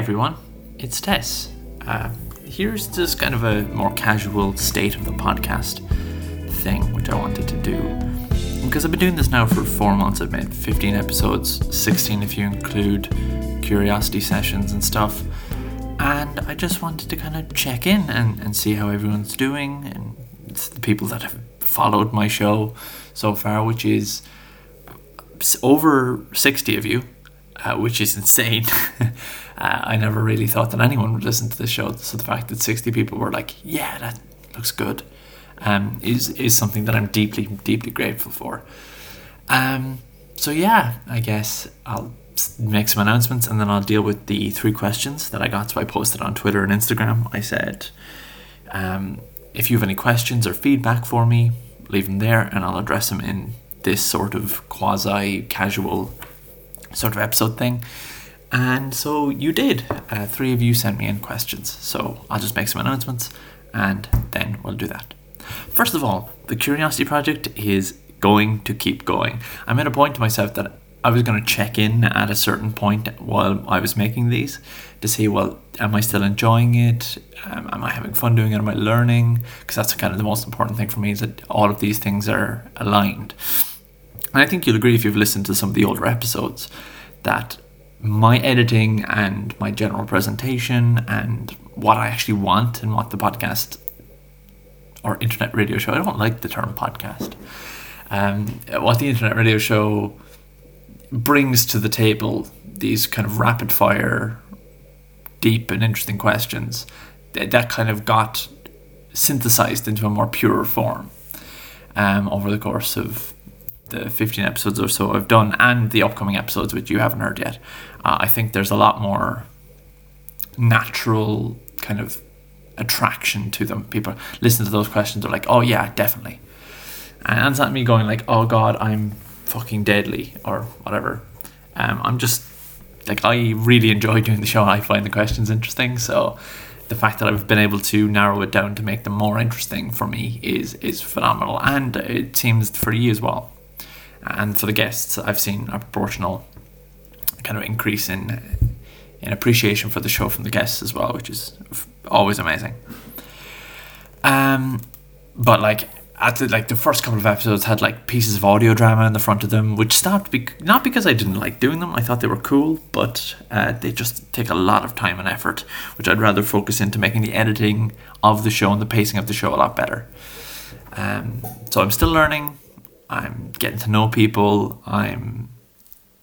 everyone, it's Tess. Uh, here's just kind of a more casual state of the podcast thing, which I wanted to do. Because I've been doing this now for four months, I've made 15 episodes, 16 if you include curiosity sessions and stuff. And I just wanted to kind of check in and, and see how everyone's doing and the people that have followed my show so far, which is over 60 of you, uh, which is insane. uh, I never really thought that anyone would listen to the show. So the fact that 60 people were like, yeah, that looks good, um, is, is something that I'm deeply, deeply grateful for. Um, so yeah, I guess I'll make some announcements and then I'll deal with the three questions that I got. So I posted on Twitter and Instagram. I said, um, if you have any questions or feedback for me, leave them there and I'll address them in this sort of quasi casual sort of episode thing. And so you did. Uh, three of you sent me in questions. So I'll just make some announcements and then we'll do that. First of all, the Curiosity Project is going to keep going. I made a point to myself that I was going to check in at a certain point while I was making these to see, well, am I still enjoying it? Um, am I having fun doing it? Am I learning? Because that's kind of the most important thing for me is that all of these things are aligned. And I think you'll agree if you've listened to some of the older episodes that my editing and my general presentation and what I actually want and what the podcast or internet radio show, I don't like the term podcast, um, what the internet radio show brings to the table these kind of rapid fire, deep and interesting questions that, kind of got synthesized into a more pure form um, over the course of the 15 episodes or so I've done and the upcoming episodes, which you haven't heard yet. Uh, I think there's a lot more natural kind of attraction to them. People listen to those questions, are like, oh, yeah, definitely. And it's not me going, like, oh, God, I'm fucking deadly or whatever. Um, I'm just like I really enjoy doing the show and I find the questions interesting. So the fact that I've been able to narrow it down to make them more interesting for me is is phenomenal, and it seems for you as well. And for the guests, I've seen a proportional kind of increase in in appreciation for the show from the guests as well, which is always amazing. Um, but like at the, like the first couple of episodes had like pieces of audio drama in the front of them, which stopped be- not because I didn't like doing them. I thought they were cool, but uh, they just take a lot of time and effort, which I'd rather focus into making the editing of the show and the pacing of the show a lot better. Um, so I'm still learning. I'm getting to know people. I'm,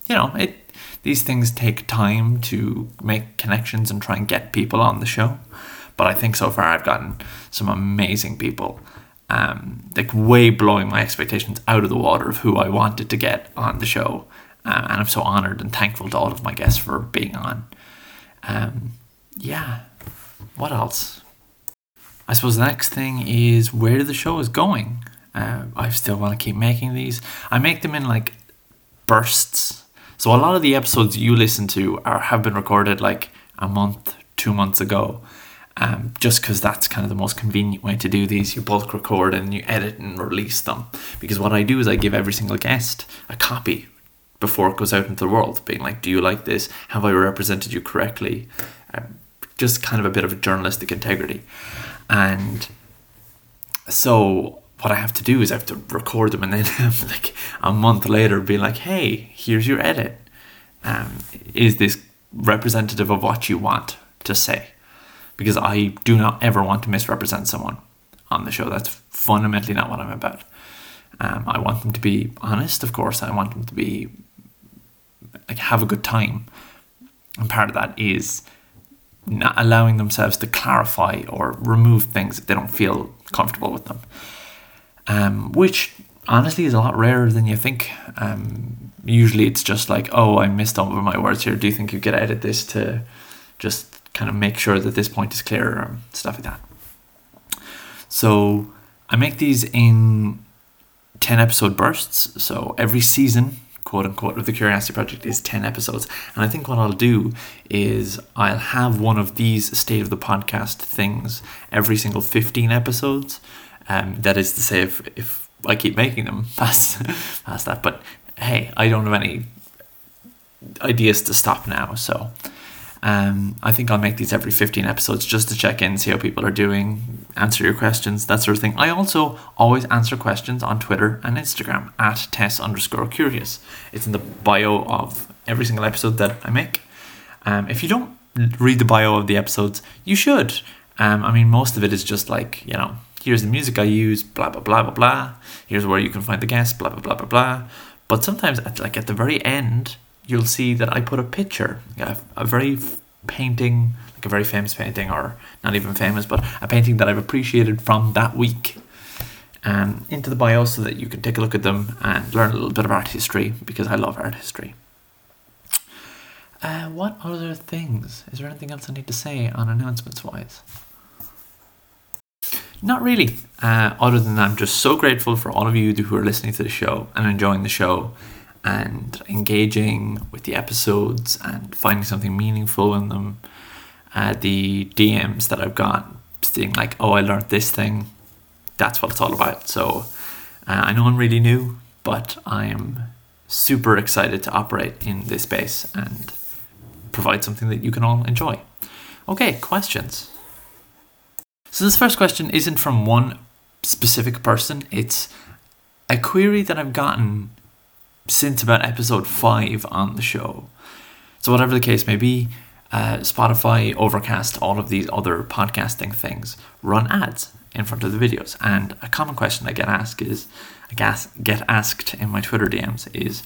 you know, it. These things take time to make connections and try and get people on the show. But I think so far I've gotten some amazing people um, like way blowing my expectations out of the water of who I wanted to get on the show. Um, and I'm so honored and thankful to all of my guests for being on. Um, yeah, what else? I suppose the next thing is where the show is going. Uh, I still want to keep making these. I make them in like bursts. So a lot of the episodes you listen to are have been recorded like a month, two months ago um, just because that's kind of the most convenient way to do these. You bulk record and you edit and release them. Because what I do is I give every single guest a copy before it goes out into the world, being like, "Do you like this? Have I represented you correctly?" Um, just kind of a bit of a journalistic integrity, and so what I have to do is I have to record them and then like a month later be like, "Hey, here's your edit. Um, is this representative of what you want to say?" because I do not ever want to misrepresent someone on the show. That's fundamentally not what I'm about. Um, I want them to be honest, of course. I want them to be like have a good time, and part of that is not allowing themselves to clarify or remove things if they don't feel comfortable with them. Um, which honestly is a lot rarer than you think. Um, usually it's just like, oh, I missed over my words here. Do you think you could edit this to just kind of make sure that this point is clear and stuff like that. So I make these in 10 episode bursts. So every season, quote unquote, of the Curiosity Project is 10 episodes. And I think what I'll do is I'll have one of these state of the podcast things every single 15 episodes. Um, that is to say, if, if I keep making them past, past that. But hey, I don't have any ideas to stop now. So Um, I think I'll make these every 15 episodes just to check in, see how people are doing, answer your questions, that sort of thing. I also always answer questions on Twitter and Instagram at Tess underscore curious. It's in the bio of every single episode that I make. Um, if you don't read the bio of the episodes, you should. Um, I mean, most of it is just like, you know, here's the music I use, blah, blah, blah, blah, blah. Here's where you can find the guests, blah, blah, blah, blah, blah. But sometimes, at, like at the very end, you'll see that I put a picture, a, a very f- painting, like a very famous painting, or not even famous, but a painting that I've appreciated from that week, um, into the bio so that you can take a look at them and learn a little bit of art history because I love art history. Uh, what other things? Is there anything else I need to say on announcements wise? Not really. Uh, other than I'm just so grateful for all of you who are listening to the show and enjoying the show and engaging with the episodes and finding something meaningful in them. Uh, the DMs that I've got saying like, "Oh, I learned this thing." That's what it's all about. So uh, I know I'm really new, but I'm super excited to operate in this space and provide something that you can all enjoy. Okay, questions. So this first question isn't from one specific person. It's a query that I've gotten since about episode five on the show. So, whatever the case may be, uh, Spotify, Overcast, all of these other podcasting things run ads in front of the videos. And a common question I get asked is, I guess, get asked in my Twitter DMs is,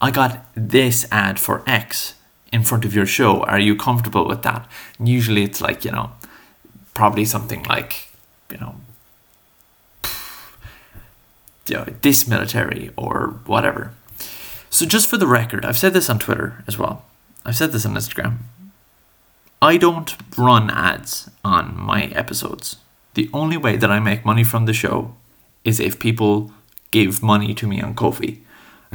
I got this ad for X in front of your show. Are you comfortable with that? And usually it's like, you know, probably something like, you know, you know, this military or whatever. So, just for the record, I've said this on Twitter as well. I've said this on Instagram. I don't run ads on my episodes. The only way that I make money from the show is if people give money to me on Ko-fi,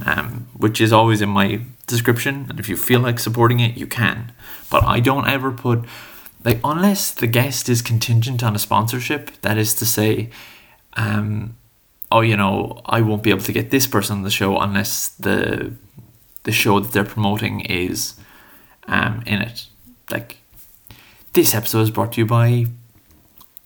um, which is always in my description. And if you feel like supporting it, you can. But I don't ever put, like, unless the guest is contingent on a sponsorship, that is to say, um, oh, you know, I won't be able to get this person on the show unless the the show that they're promoting is um, in it. Like this episode is brought to you by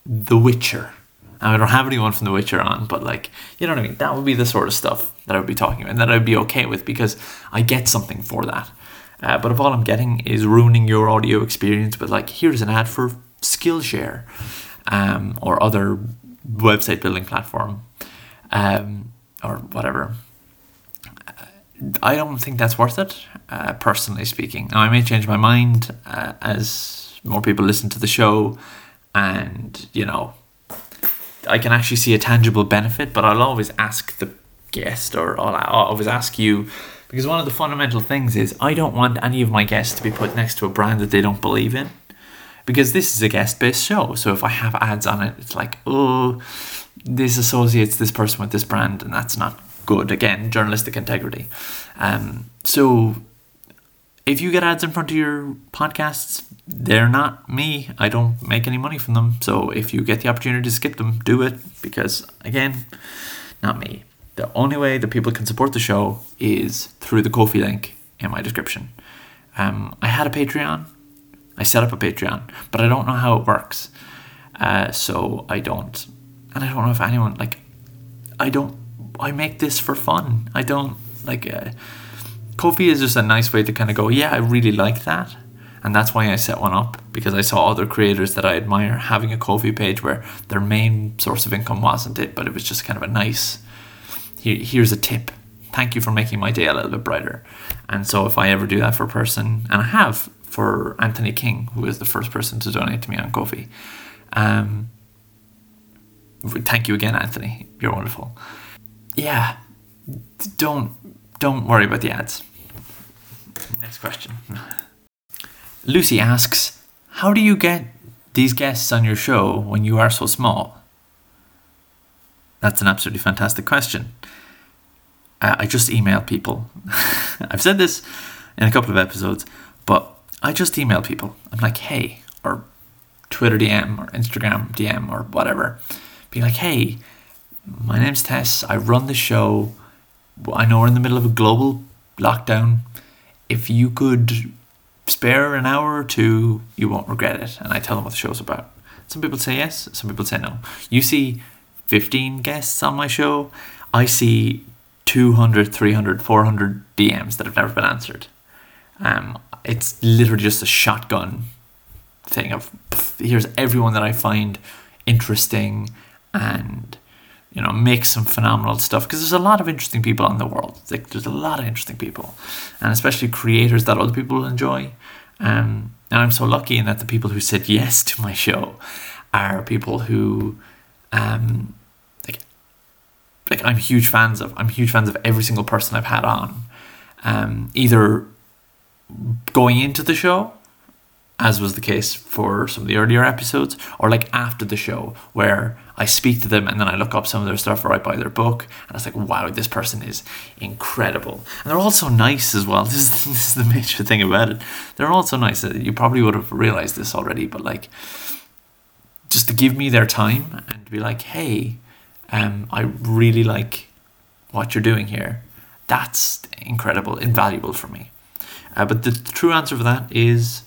The Witcher. Now, I don't have anyone from The Witcher on, but like you know what I mean. That would be the sort of stuff that I would be talking about, and that I'd be okay with because I get something for that. Uh, but if all I'm getting is ruining your audio experience with like here's an ad for Skillshare um, or other website building platform, um, or whatever. I don't think that's worth it, uh, personally speaking. Now, I may change my mind uh, as more people listen to the show, and you know, I can actually see a tangible benefit. But I'll always ask the guest, or I'll, I'll always ask you, because one of the fundamental things is I don't want any of my guests to be put next to a brand that they don't believe in, because this is a guest-based show. So if I have ads on it, it's like, oh this associates this person with this brand, and that's not good. Again, journalistic integrity. Um, so if you get ads in front of your podcasts, they're not me. I don't make any money from them. So if you get the opportunity to skip them, do it because again, not me. The only way that people can support the show is through the Ko-fi link in my description. Um, I had a Patreon. I set up a Patreon, but I don't know how it works. Uh, so I don't and I don't know if anyone like I don't I make this for fun. I don't like uh, Ko-fi is just a nice way to kind of go, yeah, I really like that. And that's why I set one up because I saw other creators that I admire having a Ko-fi page where their main source of income wasn't it, but it was just kind of a nice here, here's a tip. Thank you for making my day a little bit brighter. And so if I ever do that for a person, and I have for Anthony King, who is the first person to donate to me on Ko-fi, um, thank you again, Anthony. You're wonderful. Yeah, don't don't worry about the ads. Next question. Lucy asks, "How do you get these guests on your show when you are so small?" That's an absolutely fantastic question. Uh, I just email people. I've said this in a couple of episodes, but I just email people. I'm like, "Hey," or Twitter DM or Instagram DM or whatever be like, hey, my name's Tess. I run the show. I know we're in the middle of a global lockdown. If you could spare an hour or two, you won't regret it. And I tell them what the show's about. Some people say yes, some people say no. You see 15 guests on my show, I see 200, 300, 400 DMs that have never been answered. Um, it's literally just a shotgun thing of here's everyone that I find interesting and you know make some phenomenal stuff. Because there's a lot of interesting people in the world. Like there's a lot of interesting people. And especially creators that other people enjoy. Um, and I'm so lucky in that the people who said yes to my show are people who um, like like I'm huge fans of I'm huge fans of every single person I've had on um, either going into the show as was the case for some of the earlier episodes, or like after the show, where I speak to them and then I look up some of their stuff or I buy their book, and it's like, wow, this person is incredible. And they're all so nice as well. This is, this is the major thing about it. They're all so nice. You probably would have realized this already, but like, just to give me their time and be like, hey, um, I really like what you're doing here. That's incredible, invaluable for me. Uh, but the true answer for that is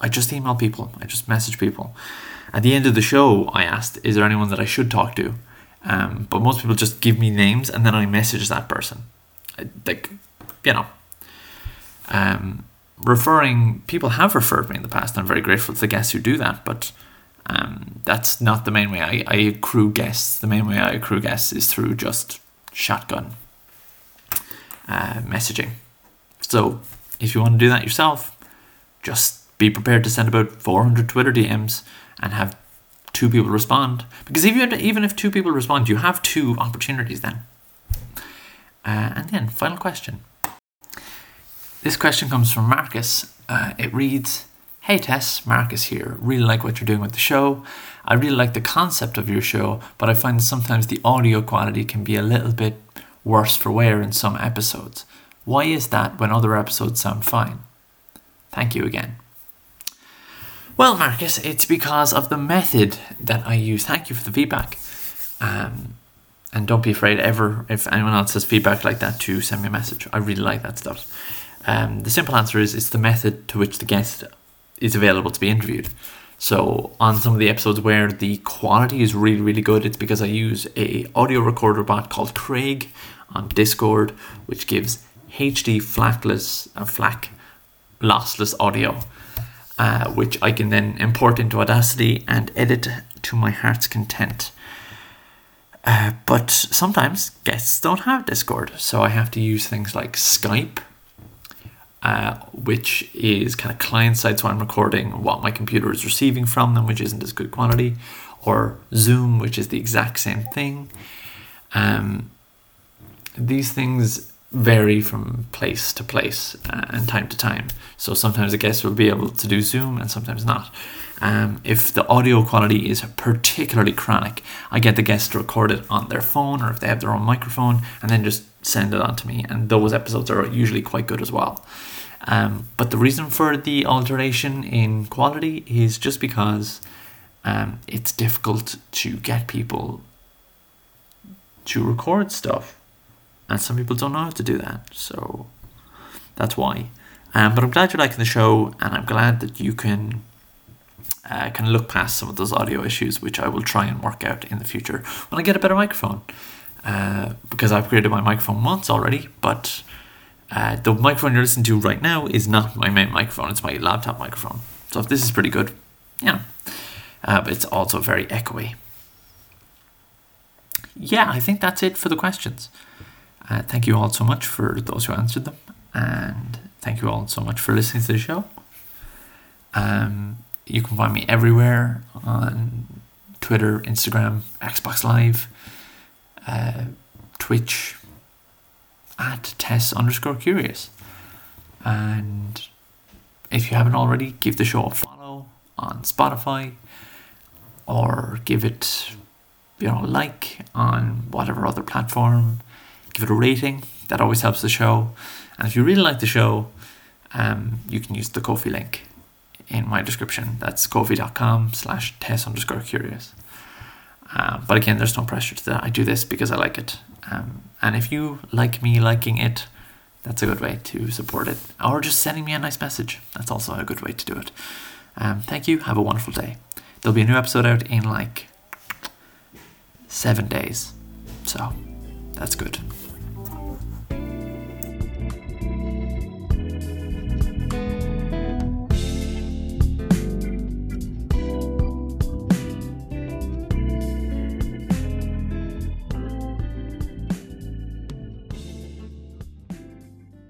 I just email people. I just message people. At the end of the show, I asked, "Is there anyone that I should talk to?" Um, but most people just give me names, and then I message that person. Like, you know, um, referring people have referred me in the past. I'm very grateful to the guests who do that, but um, that's not the main way I, I accrue guests. The main way I accrue guests is through just shotgun uh, messaging. So, if you want to do that yourself, just be prepared to send about 400 Twitter DMs and have two people respond. Because even, even if two people respond, you have two opportunities then. Uh, and then, final question. This question comes from Marcus. Uh, it reads Hey Tess, Marcus here. Really like what you're doing with the show. I really like the concept of your show, but I find sometimes the audio quality can be a little bit worse for wear in some episodes. Why is that when other episodes sound fine? Thank you again. Well, Marcus, it's because of the method that I use. Thank you for the feedback. Um, and don't be afraid ever, if anyone else has feedback like that, to send me a message. I really like that stuff. Um, the simple answer is it's the method to which the guest is available to be interviewed. So on some of the episodes where the quality is really really good, it's because I use a audio recorder bot called Craig on Discord, which gives HD flackless, uh, FLAC lossless audio uh, which I can then import into Audacity and edit to my heart's content. Uh, but sometimes guests don't have Discord, so I have to use things like Skype, uh, which is kind of client side, so I'm recording what my computer is receiving from them, which isn't as good quality, or Zoom, which is the exact same thing. Um, these things vary from place to place uh, and time to time. So sometimes a guest will be able to do Zoom and sometimes not. Um, if the audio quality is particularly chronic, I get the guest to record it on their phone or if they have their own microphone and then just send it on to me. And those episodes are usually quite good as well. Um, but the reason for the alteration in quality is just because um, it's difficult to get people to record stuff and some people don't know how to do that. So that's why. Um, but I'm glad you're liking the show, and I'm glad that you can uh, kind of look past some of those audio issues, which I will try and work out in the future when I get a better microphone. Uh, because I've upgraded my microphone once already, but uh, the microphone you're listening to right now is not my main microphone, it's my laptop microphone. So this is pretty good, yeah. Uh, but it's also very echoey. Yeah, I think that's it for the questions. Uh, thank you all so much for those who answered them, and thank you all so much for listening to the show. Um, you can find me everywhere on Twitter, Instagram, Xbox Live, uh, Twitch, at Tess underscore curious. And if you haven't already, give the show a follow on Spotify or give it, you know, a like on whatever other platform give it a rating. That always helps the show. And if you really like the show, um, you can use the Ko-fi link in my description. That's ko-fi.com slash tess underscore curious. Um, but again, there's no pressure to that. I do this because I like it. Um, and if you like me liking it, That's a good way to support it. Or just sending me a nice message. That's also a good way to do it. Um, thank you. Have a wonderful day. There'll be a new episode out in like seven days. So that's good.